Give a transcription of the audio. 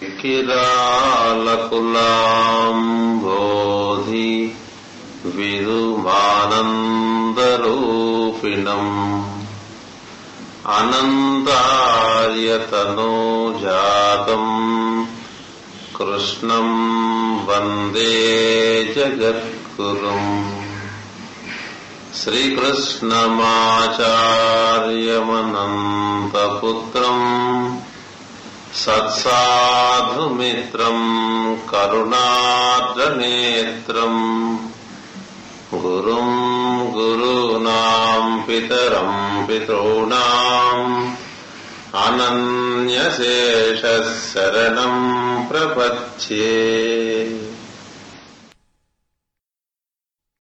किरालकुलाम्भोधि विदुमानन्दरूपिणम् अनन्तार्यतनो जातम् कृष्णम् वंदे जगद्गुरुम् श्रीकृष्णमाचार्यमनन्तपुत्रम् सत्साधुमित्रम् करुणार्द्रनेत्रम् गुरुम् गुरूणाम् पितरम् पितॄणाम् अनन्यशेषः शरणम् प्रपद्ये